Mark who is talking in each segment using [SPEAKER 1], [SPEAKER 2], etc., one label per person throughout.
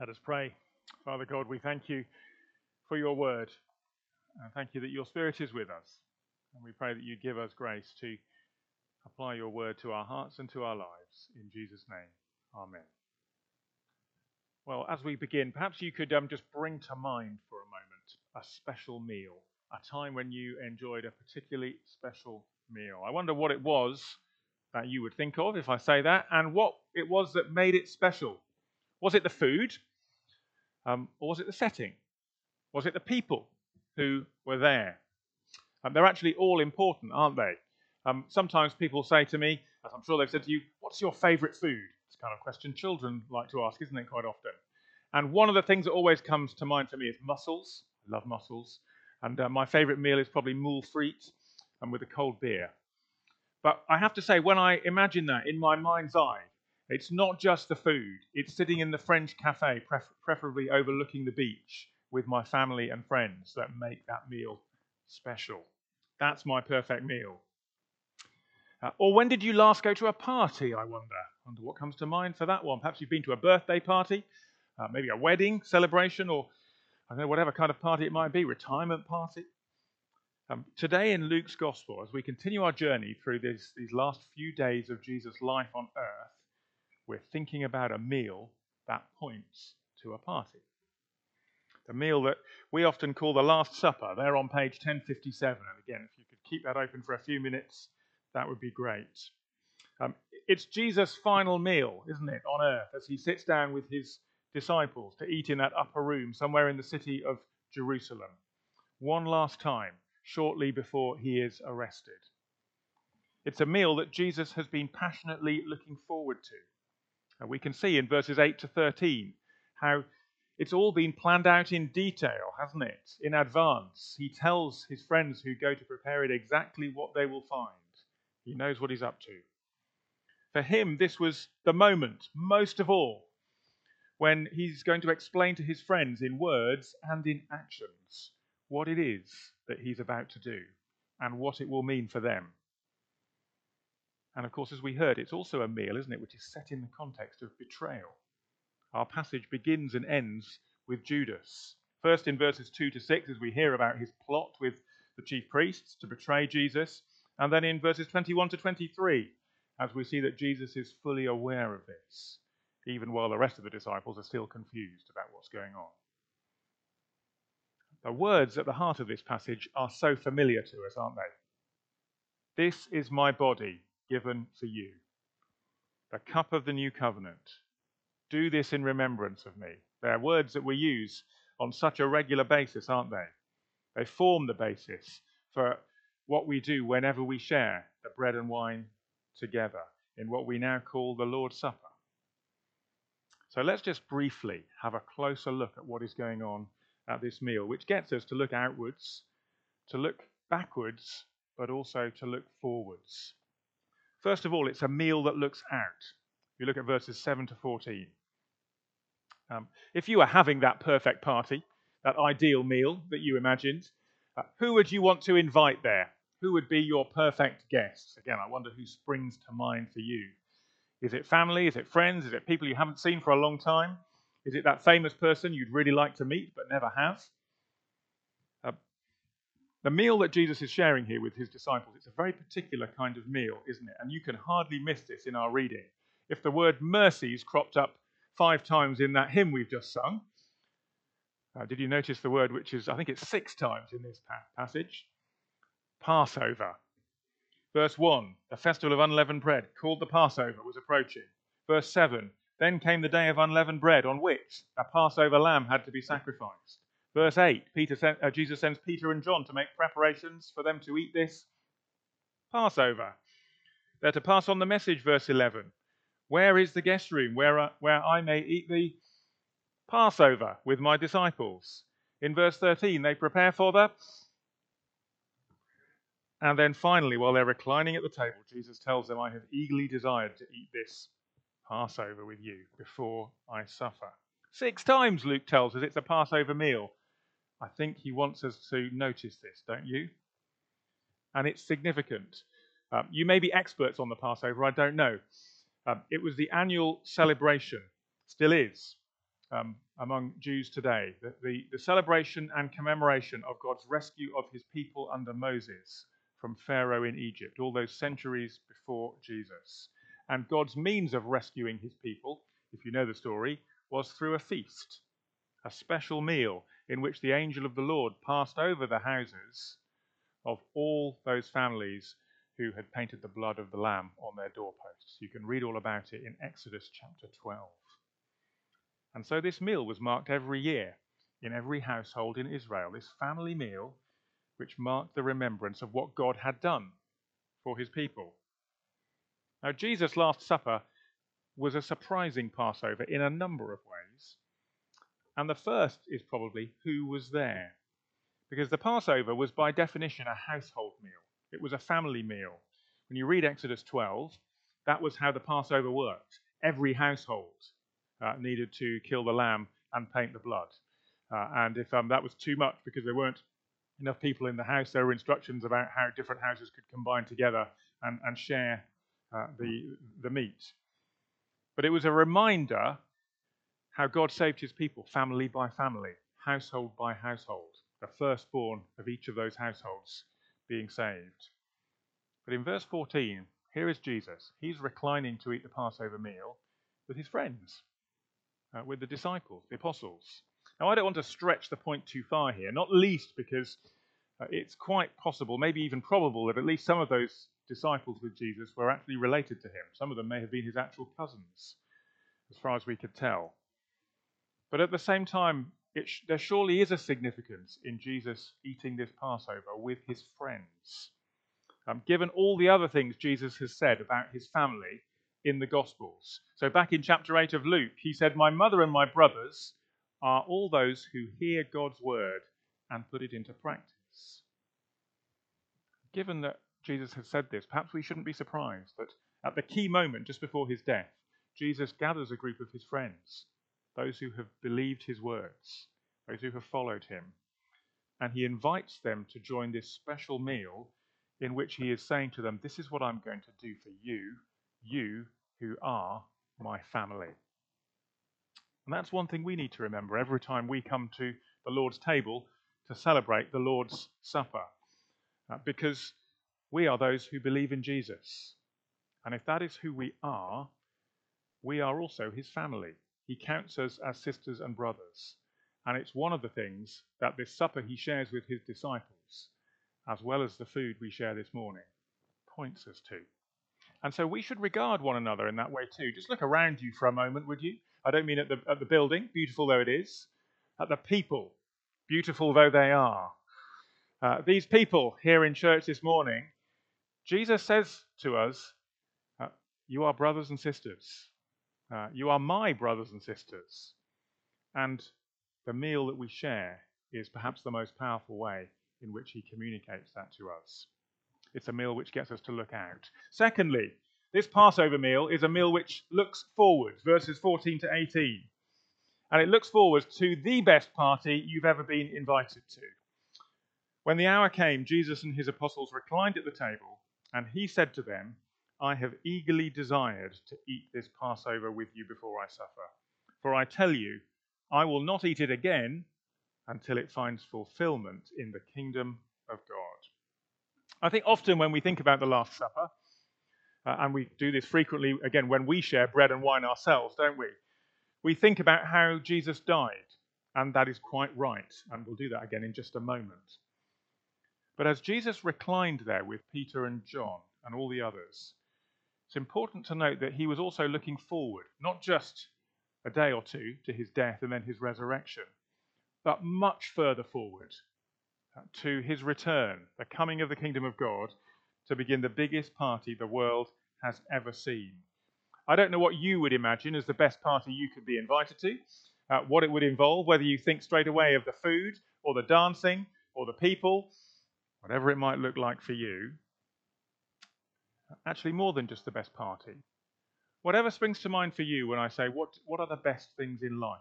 [SPEAKER 1] Let us pray. Father God, we thank you for your word. And thank you that your Spirit is with us. And we pray that you give us grace to apply your word to our hearts and to our lives. In Jesus' name, Amen. Well, as we begin, perhaps you could um, just bring to mind for a moment a special meal, a time when you enjoyed a particularly special meal. I wonder what it was that you would think of if I say that, and what it was that made it special. Was it the food? Um, or was it the setting? Was it the people who were there? Um, they're actually all important, aren't they? Um, sometimes people say to me, as I'm sure they've said to you, What's your favourite food? It's kind of question children like to ask, isn't it, quite often? And one of the things that always comes to mind for me is mussels. I love mussels. And uh, my favourite meal is probably moules frites and with a cold beer. But I have to say, when I imagine that in my mind's eye, it's not just the food, it's sitting in the French cafe, preferably overlooking the beach with my family and friends that make that meal special. That's my perfect meal. Uh, or when did you last go to a party, I wonder? I wonder what comes to mind for that one. Perhaps you've been to a birthday party, uh, maybe a wedding celebration, or I don't know, whatever kind of party it might be, retirement party. Um, today in Luke's Gospel, as we continue our journey through this, these last few days of Jesus' life on earth, we're thinking about a meal that points to a party. The meal that we often call the Last Supper. They're on page 1057. And again, if you could keep that open for a few minutes, that would be great. Um, it's Jesus' final meal, isn't it, on earth, as he sits down with his disciples to eat in that upper room somewhere in the city of Jerusalem. One last time, shortly before he is arrested. It's a meal that Jesus has been passionately looking forward to. And we can see in verses 8 to 13 how it's all been planned out in detail, hasn't it? In advance. He tells his friends who go to prepare it exactly what they will find. He knows what he's up to. For him, this was the moment, most of all, when he's going to explain to his friends in words and in actions what it is that he's about to do and what it will mean for them. And of course, as we heard, it's also a meal, isn't it, which is set in the context of betrayal. Our passage begins and ends with Judas. First in verses 2 to 6, as we hear about his plot with the chief priests to betray Jesus. And then in verses 21 to 23, as we see that Jesus is fully aware of this, even while the rest of the disciples are still confused about what's going on. The words at the heart of this passage are so familiar to us, aren't they? This is my body given for you. The cup of the new covenant. Do this in remembrance of me. They are words that we use on such a regular basis, aren't they? They form the basis for what we do whenever we share the bread and wine together in what we now call the Lord's Supper. So let's just briefly have a closer look at what is going on at this meal, which gets us to look outwards, to look backwards, but also to look forwards. First of all, it's a meal that looks out. You look at verses 7 to 14. Um, if you were having that perfect party, that ideal meal that you imagined, uh, who would you want to invite there? Who would be your perfect guests? Again, I wonder who springs to mind for you. Is it family? Is it friends? Is it people you haven't seen for a long time? Is it that famous person you'd really like to meet but never have? The meal that Jesus is sharing here with his disciples, it's a very particular kind of meal, isn't it? And you can hardly miss this in our reading. If the word mercies cropped up five times in that hymn we've just sung, uh, did you notice the word which is, I think it's six times in this passage? Passover. Verse 1, the festival of unleavened bread, called the Passover, was approaching. Verse 7, then came the day of unleavened bread, on which a Passover lamb had to be sacrificed. Verse 8 Peter sent, uh, Jesus sends Peter and John to make preparations for them to eat this Passover. They're to pass on the message, verse 11. Where is the guest room where, uh, where I may eat the Passover with my disciples? In verse 13, they prepare for the. And then finally, while they're reclining at the table, Jesus tells them, I have eagerly desired to eat this Passover with you before I suffer. Six times, Luke tells us, it's a Passover meal. I think he wants us to notice this, don't you? And it's significant. Um, you may be experts on the Passover, I don't know. Um, it was the annual celebration, still is, um, among Jews today. The, the, the celebration and commemoration of God's rescue of his people under Moses from Pharaoh in Egypt, all those centuries before Jesus. And God's means of rescuing his people, if you know the story, was through a feast, a special meal in which the angel of the Lord passed over the houses of all those families who had painted the blood of the Lamb on their doorposts. You can read all about it in Exodus chapter 12. And so this meal was marked every year in every household in Israel, this family meal which marked the remembrance of what God had done for his people. Now, Jesus' Last Supper was a surprising Passover in a number of ways. And the first is probably who was there. Because the Passover was by definition a household meal, it was a family meal. When you read Exodus 12, that was how the Passover worked. Every household uh, needed to kill the lamb and paint the blood. Uh, and if um, that was too much because there weren't enough people in the house, there were instructions about how different houses could combine together and, and share uh, the, the meat. But it was a reminder how God saved his people, family by family, household by household, the firstborn of each of those households being saved. But in verse 14, here is Jesus. He's reclining to eat the Passover meal with his friends, uh, with the disciples, the apostles. Now, I don't want to stretch the point too far here, not least because uh, it's quite possible, maybe even probable, that at least some of those disciples with Jesus were actually related to him. Some of them may have been his actual cousins, as far as we could tell. But at the same time, sh- there surely is a significance in Jesus eating this Passover with his friends. Um, given all the other things Jesus has said about his family in the Gospels. So, back in chapter 8 of Luke, he said, My mother and my brothers are all those who hear God's word and put it into practice. Given that Jesus has said this, perhaps we shouldn't be surprised that at the key moment just before his death, Jesus gathers a group of his friends, those who have believed his words, those who have followed him, and he invites them to join this special meal in which he is saying to them, This is what I'm going to do for you, you who are my family. And that's one thing we need to remember every time we come to the Lord's table to celebrate the Lord's Supper. Uh, because we are those who believe in Jesus. And if that is who we are, we are also his family. He counts us as sisters and brothers. And it's one of the things that this supper he shares with his disciples, as well as the food we share this morning, points us to. And so we should regard one another in that way too. Just look around you for a moment, would you? I don't mean at the, at the building, beautiful though it is, at the people, beautiful though they are. Uh, these people here in church this morning Jesus says to us, uh, You are brothers and sisters. Uh, you are my brothers and sisters. And the meal that we share is perhaps the most powerful way in which he communicates that to us. It's a meal which gets us to look out. Secondly, this Passover meal is a meal which looks forward, verses 14 to 18. And it looks forward to the best party you've ever been invited to. When the hour came, Jesus and his apostles reclined at the table and he said to them, I have eagerly desired to eat this Passover with you before I suffer. For I tell you, I will not eat it again until it finds fulfillment in the kingdom of God. I think often when we think about the Last Supper, uh, and we do this frequently again when we share bread and wine ourselves, don't we? We think about how Jesus died, and that is quite right, and we'll do that again in just a moment. But as Jesus reclined there with Peter and John and all the others, it's important to note that he was also looking forward, not just a day or two to his death and then his resurrection, but much further forward uh, to his return, the coming of the kingdom of God, to begin the biggest party the world has ever seen. I don't know what you would imagine as the best party you could be invited to, uh, what it would involve, whether you think straight away of the food or the dancing or the people whatever it might look like for you, actually more than just the best party. Whatever springs to mind for you when I say, what, what are the best things in life?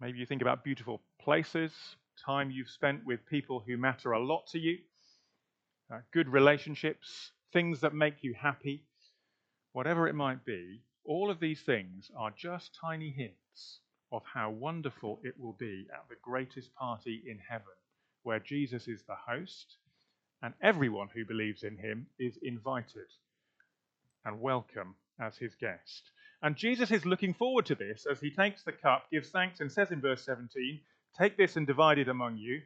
[SPEAKER 1] Maybe you think about beautiful places, time you've spent with people who matter a lot to you, uh, good relationships, things that make you happy. Whatever it might be, all of these things are just tiny hints of how wonderful it will be at the greatest party in heaven, where Jesus is the host and everyone who believes in him is invited and welcome as his guest. And Jesus is looking forward to this as he takes the cup, gives thanks, and says in verse 17, Take this and divide it among you,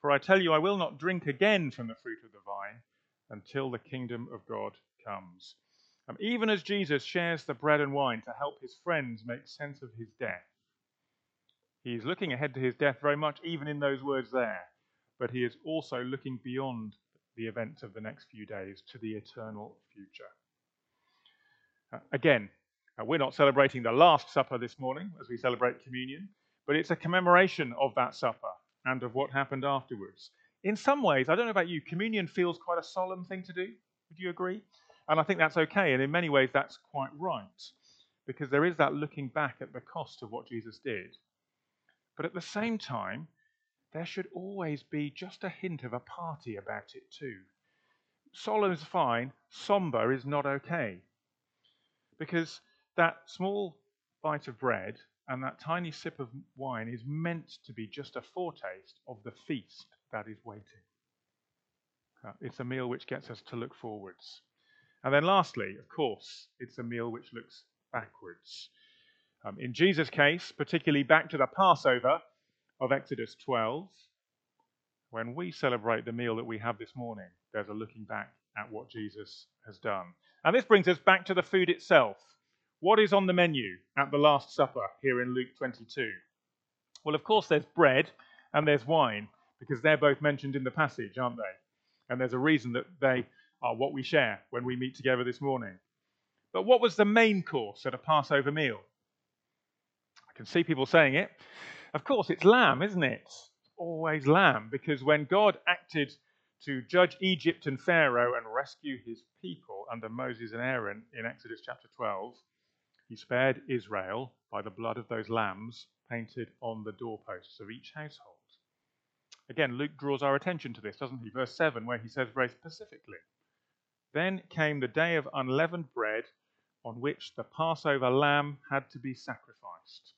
[SPEAKER 1] for I tell you, I will not drink again from the fruit of the vine until the kingdom of God comes. Um, even as Jesus shares the bread and wine to help his friends make sense of his death, he is looking ahead to his death very much, even in those words there, but he is also looking beyond the events of the next few days to the eternal future. Uh, again, uh, we're not celebrating the Last Supper this morning as we celebrate communion, but it's a commemoration of that supper and of what happened afterwards. In some ways, I don't know about you, communion feels quite a solemn thing to do. Would you agree? And I think that's okay, and in many ways, that's quite right, because there is that looking back at the cost of what Jesus did. But at the same time, there should always be just a hint of a party about it too. Solemn is fine, somber is not okay. Because that small bite of bread and that tiny sip of wine is meant to be just a foretaste of the feast that is waiting. Uh, it's a meal which gets us to look forwards. And then, lastly, of course, it's a meal which looks backwards. Um, in Jesus' case, particularly back to the Passover, of Exodus 12, when we celebrate the meal that we have this morning, there's a looking back at what Jesus has done. And this brings us back to the food itself. What is on the menu at the Last Supper here in Luke 22? Well, of course, there's bread and there's wine, because they're both mentioned in the passage, aren't they? And there's a reason that they are what we share when we meet together this morning. But what was the main course at a Passover meal? I can see people saying it. Of course, it's lamb, isn't it? always lamb, because when God acted to judge Egypt and Pharaoh and rescue his people under Moses and Aaron in Exodus chapter 12, he spared Israel by the blood of those lambs painted on the doorposts of each household. Again, Luke draws our attention to this, doesn't he? Verse 7, where he says very specifically Then came the day of unleavened bread on which the Passover lamb had to be sacrificed.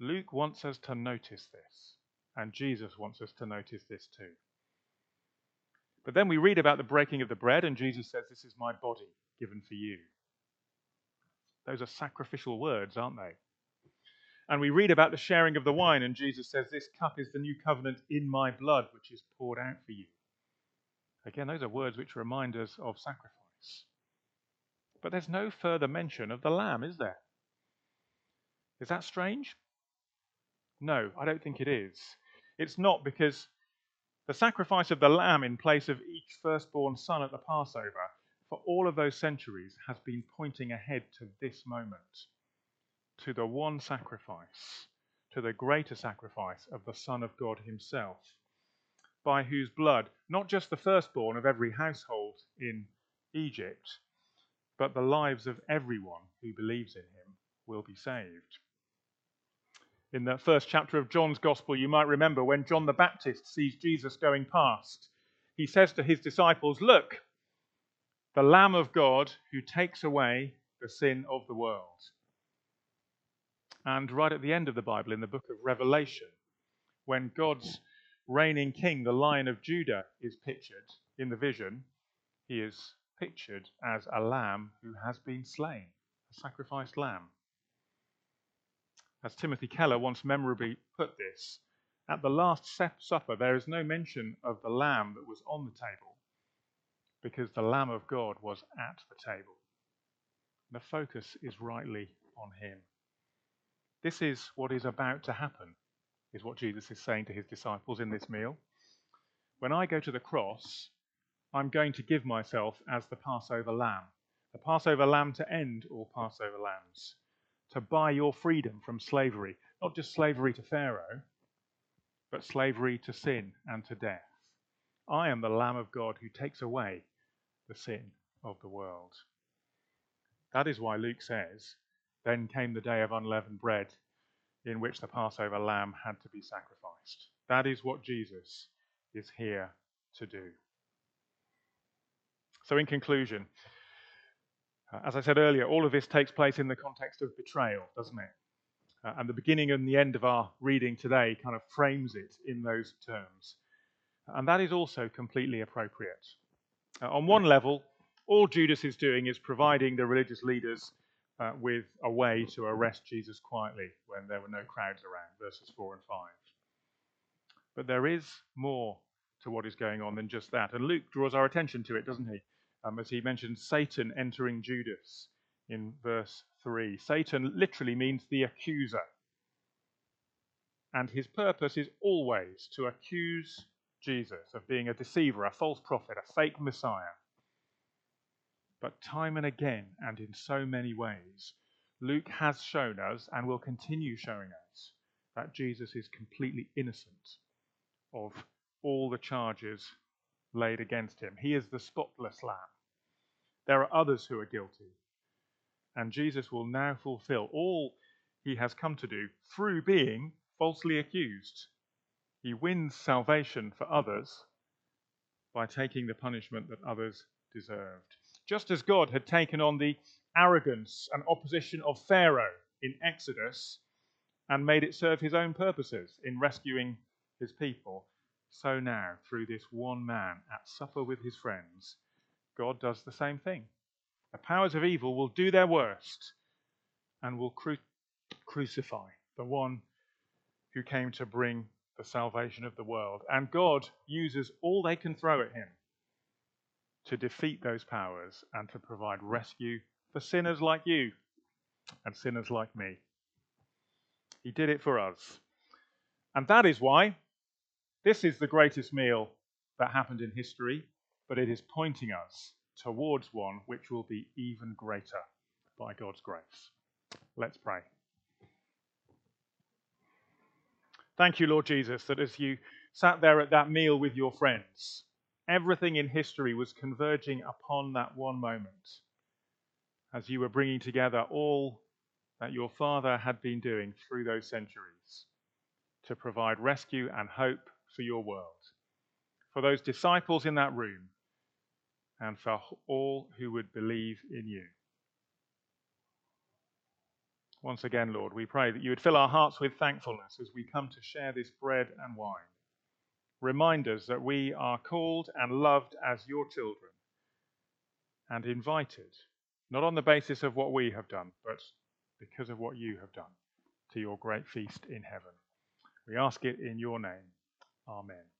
[SPEAKER 1] Luke wants us to notice this, and Jesus wants us to notice this too. But then we read about the breaking of the bread, and Jesus says, This is my body given for you. Those are sacrificial words, aren't they? And we read about the sharing of the wine, and Jesus says, This cup is the new covenant in my blood, which is poured out for you. Again, those are words which remind us of sacrifice. But there's no further mention of the lamb, is there? Is that strange? No, I don't think it is. It's not because the sacrifice of the lamb in place of each firstborn son at the Passover for all of those centuries has been pointing ahead to this moment, to the one sacrifice, to the greater sacrifice of the Son of God Himself, by whose blood not just the firstborn of every household in Egypt, but the lives of everyone who believes in Him will be saved in the first chapter of John's Gospel, you might remember when John the Baptist sees Jesus going past, he says to his disciples, Look, the Lamb of God who takes away the sin of the world. And right at the end of the Bible, in the book of Revelation, when God's reigning king, the Lion of Judah, is pictured in the vision, he is pictured as a lamb who has been slain, a sacrificed lamb. As Timothy Keller once memorably put this, at the Last Supper there is no mention of the lamb that was on the table, because the Lamb of God was at the table. The focus is rightly on him. This is what is about to happen, is what Jesus is saying to his disciples in this meal. When I go to the cross, I'm going to give myself as the Passover lamb, the Passover lamb to end all Passover lambs to buy your freedom from slavery, not just slavery to Pharaoh, but slavery to sin and to death. I am the Lamb of God who takes away the sin of the world. That is why Luke says, Then came the day of unleavened bread in which the Passover lamb had to be sacrificed. That is what Jesus is here to do. So, in conclusion, Uh, as I said earlier, all of this takes place in the context of betrayal, doesn't it? Uh, and the beginning and the end of our reading today kind of frames it in those terms. And that is also completely appropriate. Uh, on one level, all Judas is doing is providing the religious leaders uh, with a way to arrest Jesus quietly when there were no crowds around, verses 4 and 5. But there is more to what is going on than just that. And Luke draws our attention to it, doesn't he? Um, as he mentioned Satan entering Judas in verse 3. Satan literally means the accuser. And his purpose is always to accuse Jesus of being a deceiver, a false prophet, a fake Messiah. But time and again, and in so many ways, Luke has shown us and will continue showing us that Jesus is completely innocent of all the charges laid against him. He is the spotless lamb. There are others who are guilty, and Jesus will now fulfill all he has come to do through being falsely accused. He wins salvation for others by taking the punishment that others deserved. Just as God had taken on the arrogance and opposition of Pharaoh in Exodus and made it serve his own purposes in rescuing his people, so now, through this one man at supper with his friends, God does the same thing. The powers of evil will do their worst and will cru- crucify the one who came to bring the salvation of the world. And God uses all they can throw at him to defeat those powers and to provide rescue for sinners like you and sinners like me. He did it for us. And that is why this is the greatest meal that happened in history, but it is pointing us towards one which will be even greater by God's grace. Let's pray. Thank you, Lord Jesus, that as you sat there at that meal with your friends, everything in history was converging upon that one moment as you were bringing together all that your Father had been doing through those centuries to provide rescue and hope for your world, for those disciples in that room, and for all who would believe in you. Once again, Lord, we pray that you would fill our hearts with thankfulness as we come to share this bread and wine. Remind us that we are called and loved as your children and invited, not on the basis of what we have done, but because of what you have done, to your great feast in heaven. We ask it in your name. Amen.